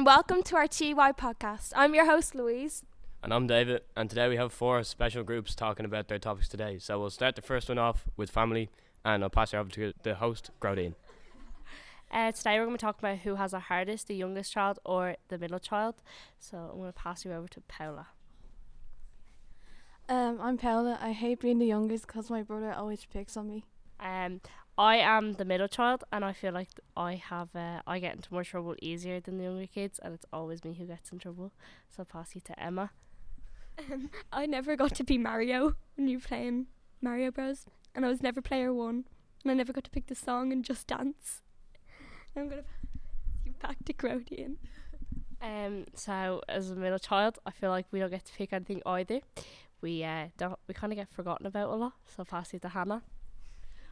Hi, and welcome to our TY podcast. I'm your host, Louise. And I'm David, and today we have four special groups talking about their topics today. So we'll start the first one off with family, and I'll pass it over to the host, Grodine. Uh, today we're going to talk about who has the hardest, the youngest child or the middle child. So I'm going to pass you over to Paula. Um, I'm Paula. I hate being the youngest because my brother always picks on me. Um, I am the middle child, and I feel like I have uh, I get into more trouble easier than the younger kids, and it's always me who gets in trouble. So I'll pass you to Emma. Um, I never got to be Mario when you were playing Mario Bros. And I was never player one. And I never got to pick the song and just dance. I'm gonna you back to Grodian. Um, so as a middle child, I feel like we don't get to pick anything either. We uh don't we kind of get forgotten about a lot. So I'll pass you to Hannah.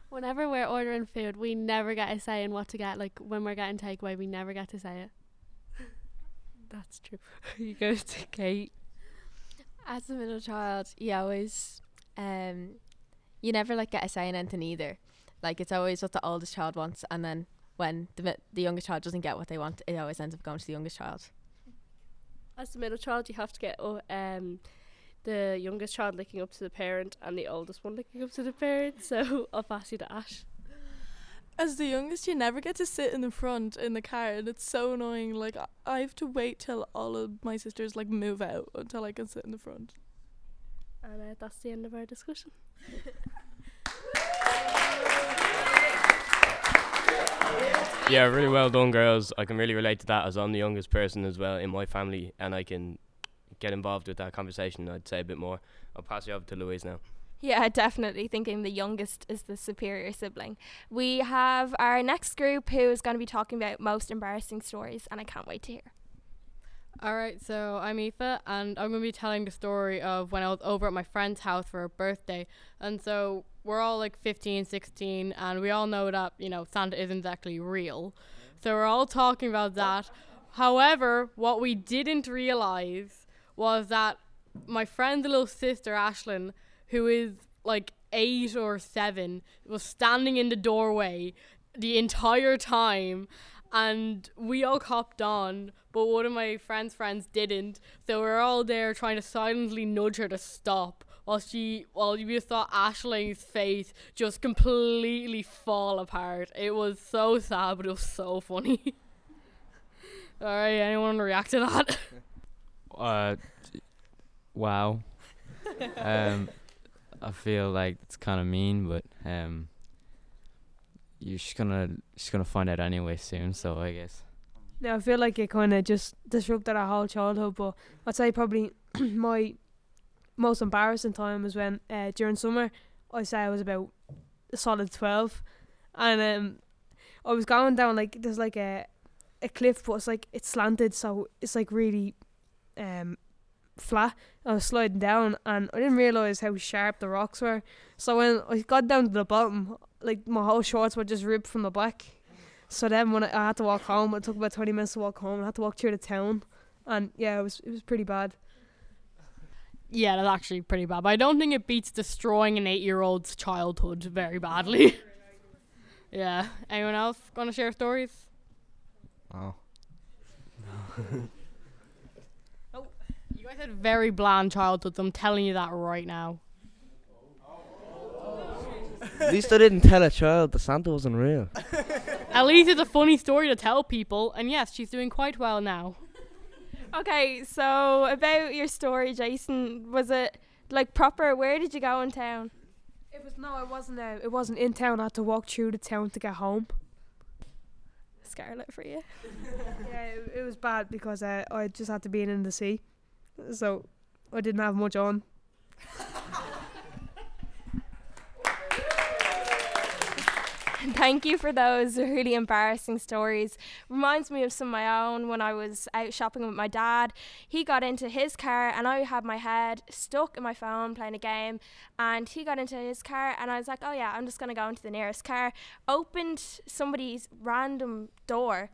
Whenever we're ordering food, we never get a say in what to get. Like when we're getting takeaway, we never get to say it. That's true. you go to Kate. As a middle child, you always, um, you never like get a say in anything either. Like it's always what the oldest child wants, and then when the the youngest child doesn't get what they want, it always ends up going to the youngest child. As the middle child, you have to get oh, um the youngest child looking up to the parent and the oldest one looking up to the parent. So I'll pass you to Ash. As the youngest, you never get to sit in the front in the car, and it's so annoying. Like I- I have to wait till all of my sisters like move out until I can sit in the front. And uh, that's the end of our discussion. Yeah, really well done, girls. I can really relate to that as I'm the youngest person as well in my family, and I can get involved with that conversation. I'd say a bit more. I'll pass you over to Louise now. Yeah, definitely thinking the youngest is the superior sibling. We have our next group who is going to be talking about most embarrassing stories, and I can't wait to hear. Alright, so I'm Aoife, and I'm going to be telling the story of when I was over at my friend's house for her birthday. And so we're all like 15, 16, and we all know that, you know, Santa isn't exactly real. So we're all talking about that. However, what we didn't realize was that my friend's little sister, Ashlyn, who is like eight or seven, was standing in the doorway the entire time and we all copped on, but one of my friend's friends didn't. So we're all there trying to silently nudge her to stop while she while you just saw Ashley's face just completely fall apart. It was so sad, but it was so funny. Alright, anyone react to that? Uh, wow. um, I feel like it's kind of mean, but um, you're just gonna just gonna find out anyway soon. So I guess. Yeah, I feel like it kind of just disrupted our whole childhood. But I'd say probably my most embarrassing time was when uh, during summer I say I was about a solid twelve, and um, I was going down like there's like a a cliff, but it's like it's slanted, so it's like really um flat. I was sliding down, and I didn't realize how sharp the rocks were. So when I got down to the bottom, like my whole shorts were just ripped from the back. So then when I, I had to walk home, it took about twenty minutes to walk home. I had to walk through the town, and yeah, it was it was pretty bad. yeah, that's actually pretty bad. But I don't think it beats destroying an eight year old's childhood very badly. yeah. Anyone else gonna share stories? Oh. You guys had very bland childhoods. I'm telling you that right now. At least I didn't tell a child that Santa wasn't real. At least it's a funny story to tell people. And yes, she's doing quite well now. Okay, so about your story, Jason, was it like proper? Where did you go in town? It was no, it wasn't. Uh, it wasn't in town. I had to walk through the town to get home. Scarlet for you. yeah, it, it was bad because uh, I just had to be in the sea, so I didn't have much on. Thank you for those really embarrassing stories. Reminds me of some of my own when I was out shopping with my dad. He got into his car and I had my head stuck in my phone playing a game. And he got into his car and I was like, oh yeah, I'm just going to go into the nearest car. Opened somebody's random door.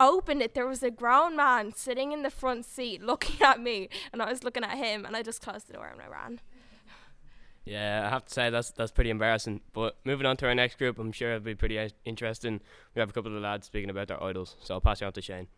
Opened it. There was a grown man sitting in the front seat looking at me. And I was looking at him and I just closed the door and I ran. Yeah, I have to say that's that's pretty embarrassing. But moving on to our next group, I'm sure it'll be pretty interesting. We have a couple of lads speaking about their idols, so I'll pass you on to Shane.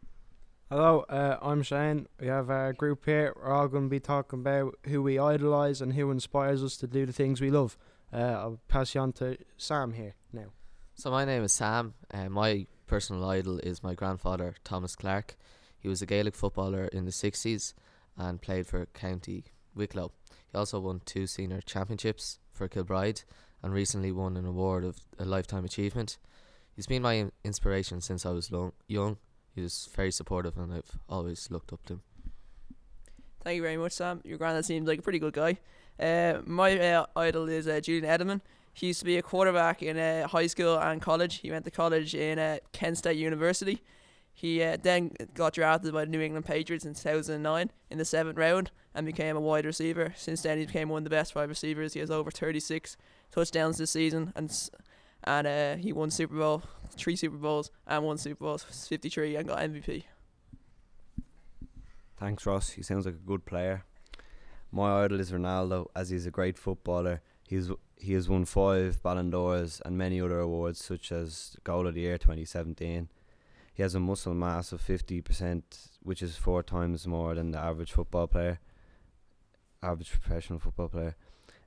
Hello, uh, I'm Shane. We have a group here. We're all going to be talking about who we idolise and who inspires us to do the things we love. Uh, I'll pass you on to Sam here now. So my name is Sam. Uh, my personal idol is my grandfather Thomas Clark. He was a Gaelic footballer in the 60s and played for County Wicklow. He also won two senior championships for Kilbride and recently won an award of a lifetime achievement. He's been my inspiration since I was long, young. He was very supportive and I've always looked up to him. Thank you very much, Sam. Your granddad seems like a pretty good guy. Uh, my uh, idol is uh, Julian Edelman. He used to be a quarterback in uh, high school and college. He went to college in uh, Kent State University. He uh, then got drafted by the New England Patriots in 2009 in the seventh round and became a wide receiver. Since then, he became one of the best wide receivers. He has over 36 touchdowns this season, and and uh, he won Super Bowl, three Super Bowls, and won Super Bowl 53 and got MVP. Thanks, Ross. He sounds like a good player. My idol is Ronaldo, as he's a great footballer. He's he has won five Ballon d'Ors and many other awards, such as Goal of the Year 2017. He has a muscle mass of 50%, which is four times more than the average football player, average professional football player,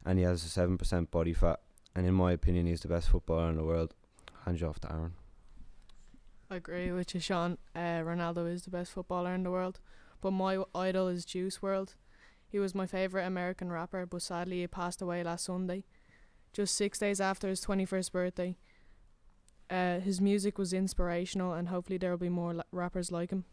and he has a 7% body fat. And in my opinion, he's the best footballer in the world. Hand you off to Aaron. I agree with you, Sean. Uh, Ronaldo is the best footballer in the world, but my idol is Juice WRLD. He was my favourite American rapper, but sadly he passed away last Sunday, just six days after his 21st birthday. Uh, his music was inspirational, and hopefully there will be more la- rappers like him.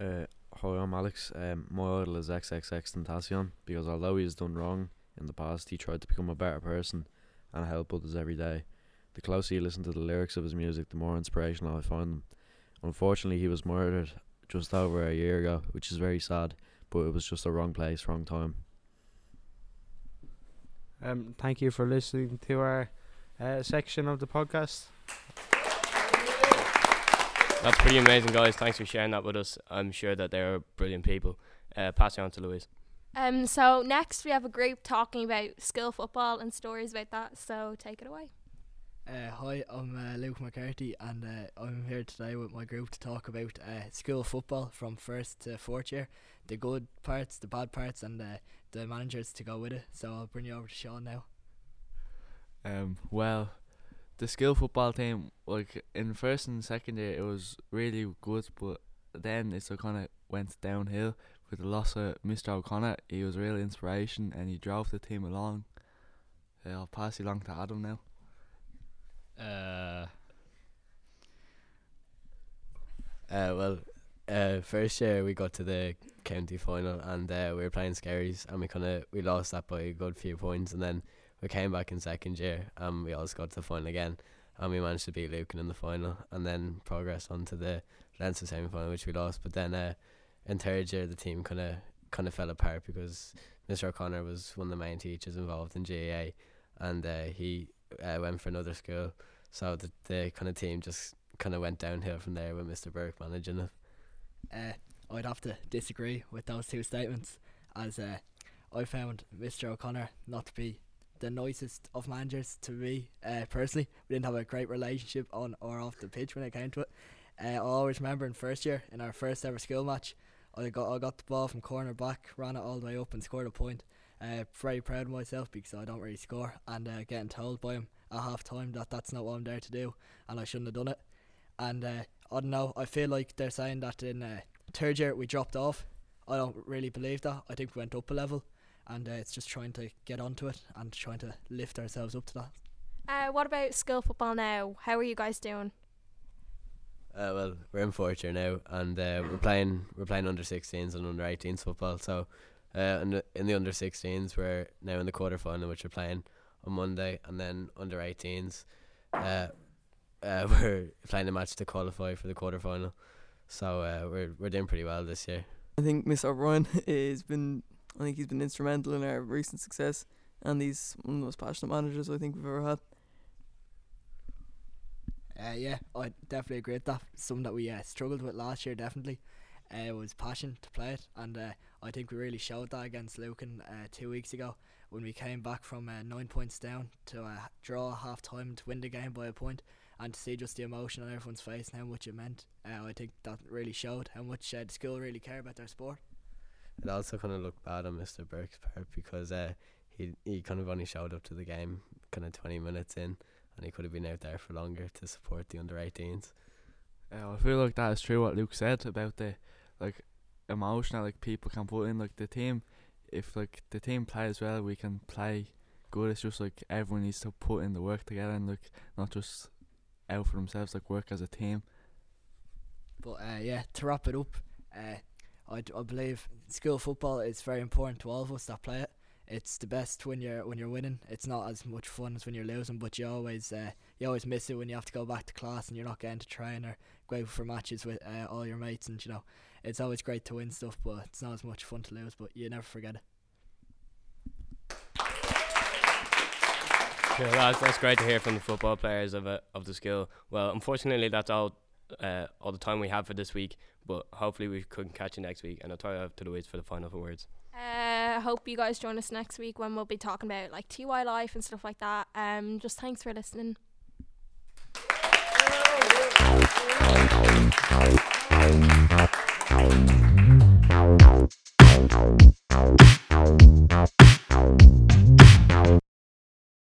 Uh, hi, I'm Alex. Um, my idol is XXXTentacion because although he has done wrong in the past, he tried to become a better person and help others every day. The closer you listen to the lyrics of his music, the more inspirational I find them. Unfortunately, he was murdered just over a year ago, which is very sad, but it was just the wrong place, wrong time. Um, thank you for listening to our uh, section of the podcast. That's pretty amazing, guys. Thanks for sharing that with us. I'm sure that they're brilliant people. Uh, pass you on to Louise. Um, so next we have a group talking about skill football and stories about that. So take it away. Uh, hi, I'm uh, Luke McCarthy, and uh, I'm here today with my group to talk about uh, school football from first to fourth year, the good parts, the bad parts, and uh, the managers to go with it. So I'll bring you over to Sean now. Um, well, the skill football team, like in first and second year, it was really good, but then it sort kind of went downhill with the loss of Mr. O'Connor. He was a real inspiration, and he drove the team along. Uh, I'll pass you along to Adam now. Uh, uh, well, uh, first year we got to the county final and uh, we were playing Skerries and we kind of we lost that by a good few points and then we came back in second year and we also got to the final again and we managed to beat Lucan in the final and then progress on to the Leinster semi final which we lost. But then uh, in third year the team kind of kind of fell apart because Mr O'Connor was one of the main teachers involved in GAA and uh, he uh, went for another school. So the the kind of team just kind of went downhill from there with Mr Burke managing it. Uh, I'd have to disagree with those two statements, as uh, I found Mr O'Connor not to be the nicest of managers to me uh, personally. We didn't have a great relationship on or off the pitch when it came to it. Uh, I always remember in first year in our first ever school match, I got I got the ball from corner back, ran it all the way up and scored a point. Uh, very proud of myself because I don't really score and uh, getting told by him at half time that that's not what I'm there to do and I shouldn't have done it. And uh, I don't know, I feel like they're saying that in uh, third year we dropped off. I don't really believe that. I think we went up a level and uh, it's just trying to get onto it and trying to lift ourselves up to that. Uh, what about skill football now? How are you guys doing? Uh, well, we're in fourth year now, and uh, we're playing we're playing under 16s and under 18s football. So, uh, in the, in the under 16s, we're now in the quarter final, which we're playing on Monday, and then under 18s, uh, uh, we're playing a match to qualify for the quarter final. So uh, we're we're doing pretty well this year. I think Mr. O'Brien has been, I think he's been instrumental in our recent success, and he's one of the most passionate managers I think we've ever had. Uh, yeah, I definitely agree with that. Something that we uh, struggled with last year, definitely, uh, was passion to play it, and uh, I think we really showed that against Lucan uh, two weeks ago when we came back from uh, nine points down to draw half time to win the game by a point, and to see just the emotion on everyone's face and how much it meant. Uh, I think that really showed how much uh, the school really care about their sport. It also kind of looked bad on Mr. Burke's part because he he kind of only showed up to the game kind of 20 minutes in, and he could have been out there for longer to support the under 18s. Uh, I feel like that is true what Luke said about the like emotion that like people can put in like the team. If like the team plays well, we can play good. It's just like everyone needs to put in the work together and like not just out for themselves. Like work as a team. But uh, yeah, to wrap it up, uh, I, I believe school football is very important to all of us that play it. It's the best when you're when you're winning. It's not as much fun as when you're losing, but you always uh, you always miss it when you have to go back to class and you're not getting to train or go out for matches with uh, all your mates. And you know, it's always great to win stuff, but it's not as much fun to lose. But you never forget it. Yeah, that's, that's great to hear from the football players of uh, of the school. Well, unfortunately, that's all uh, all the time we have for this week. But hopefully, we could catch you next week, and I'll throw it out to Louise for the final words. Uh, hope you guys join us next week when we'll be talking about like TY life and stuff like that. Um, just thanks for listening.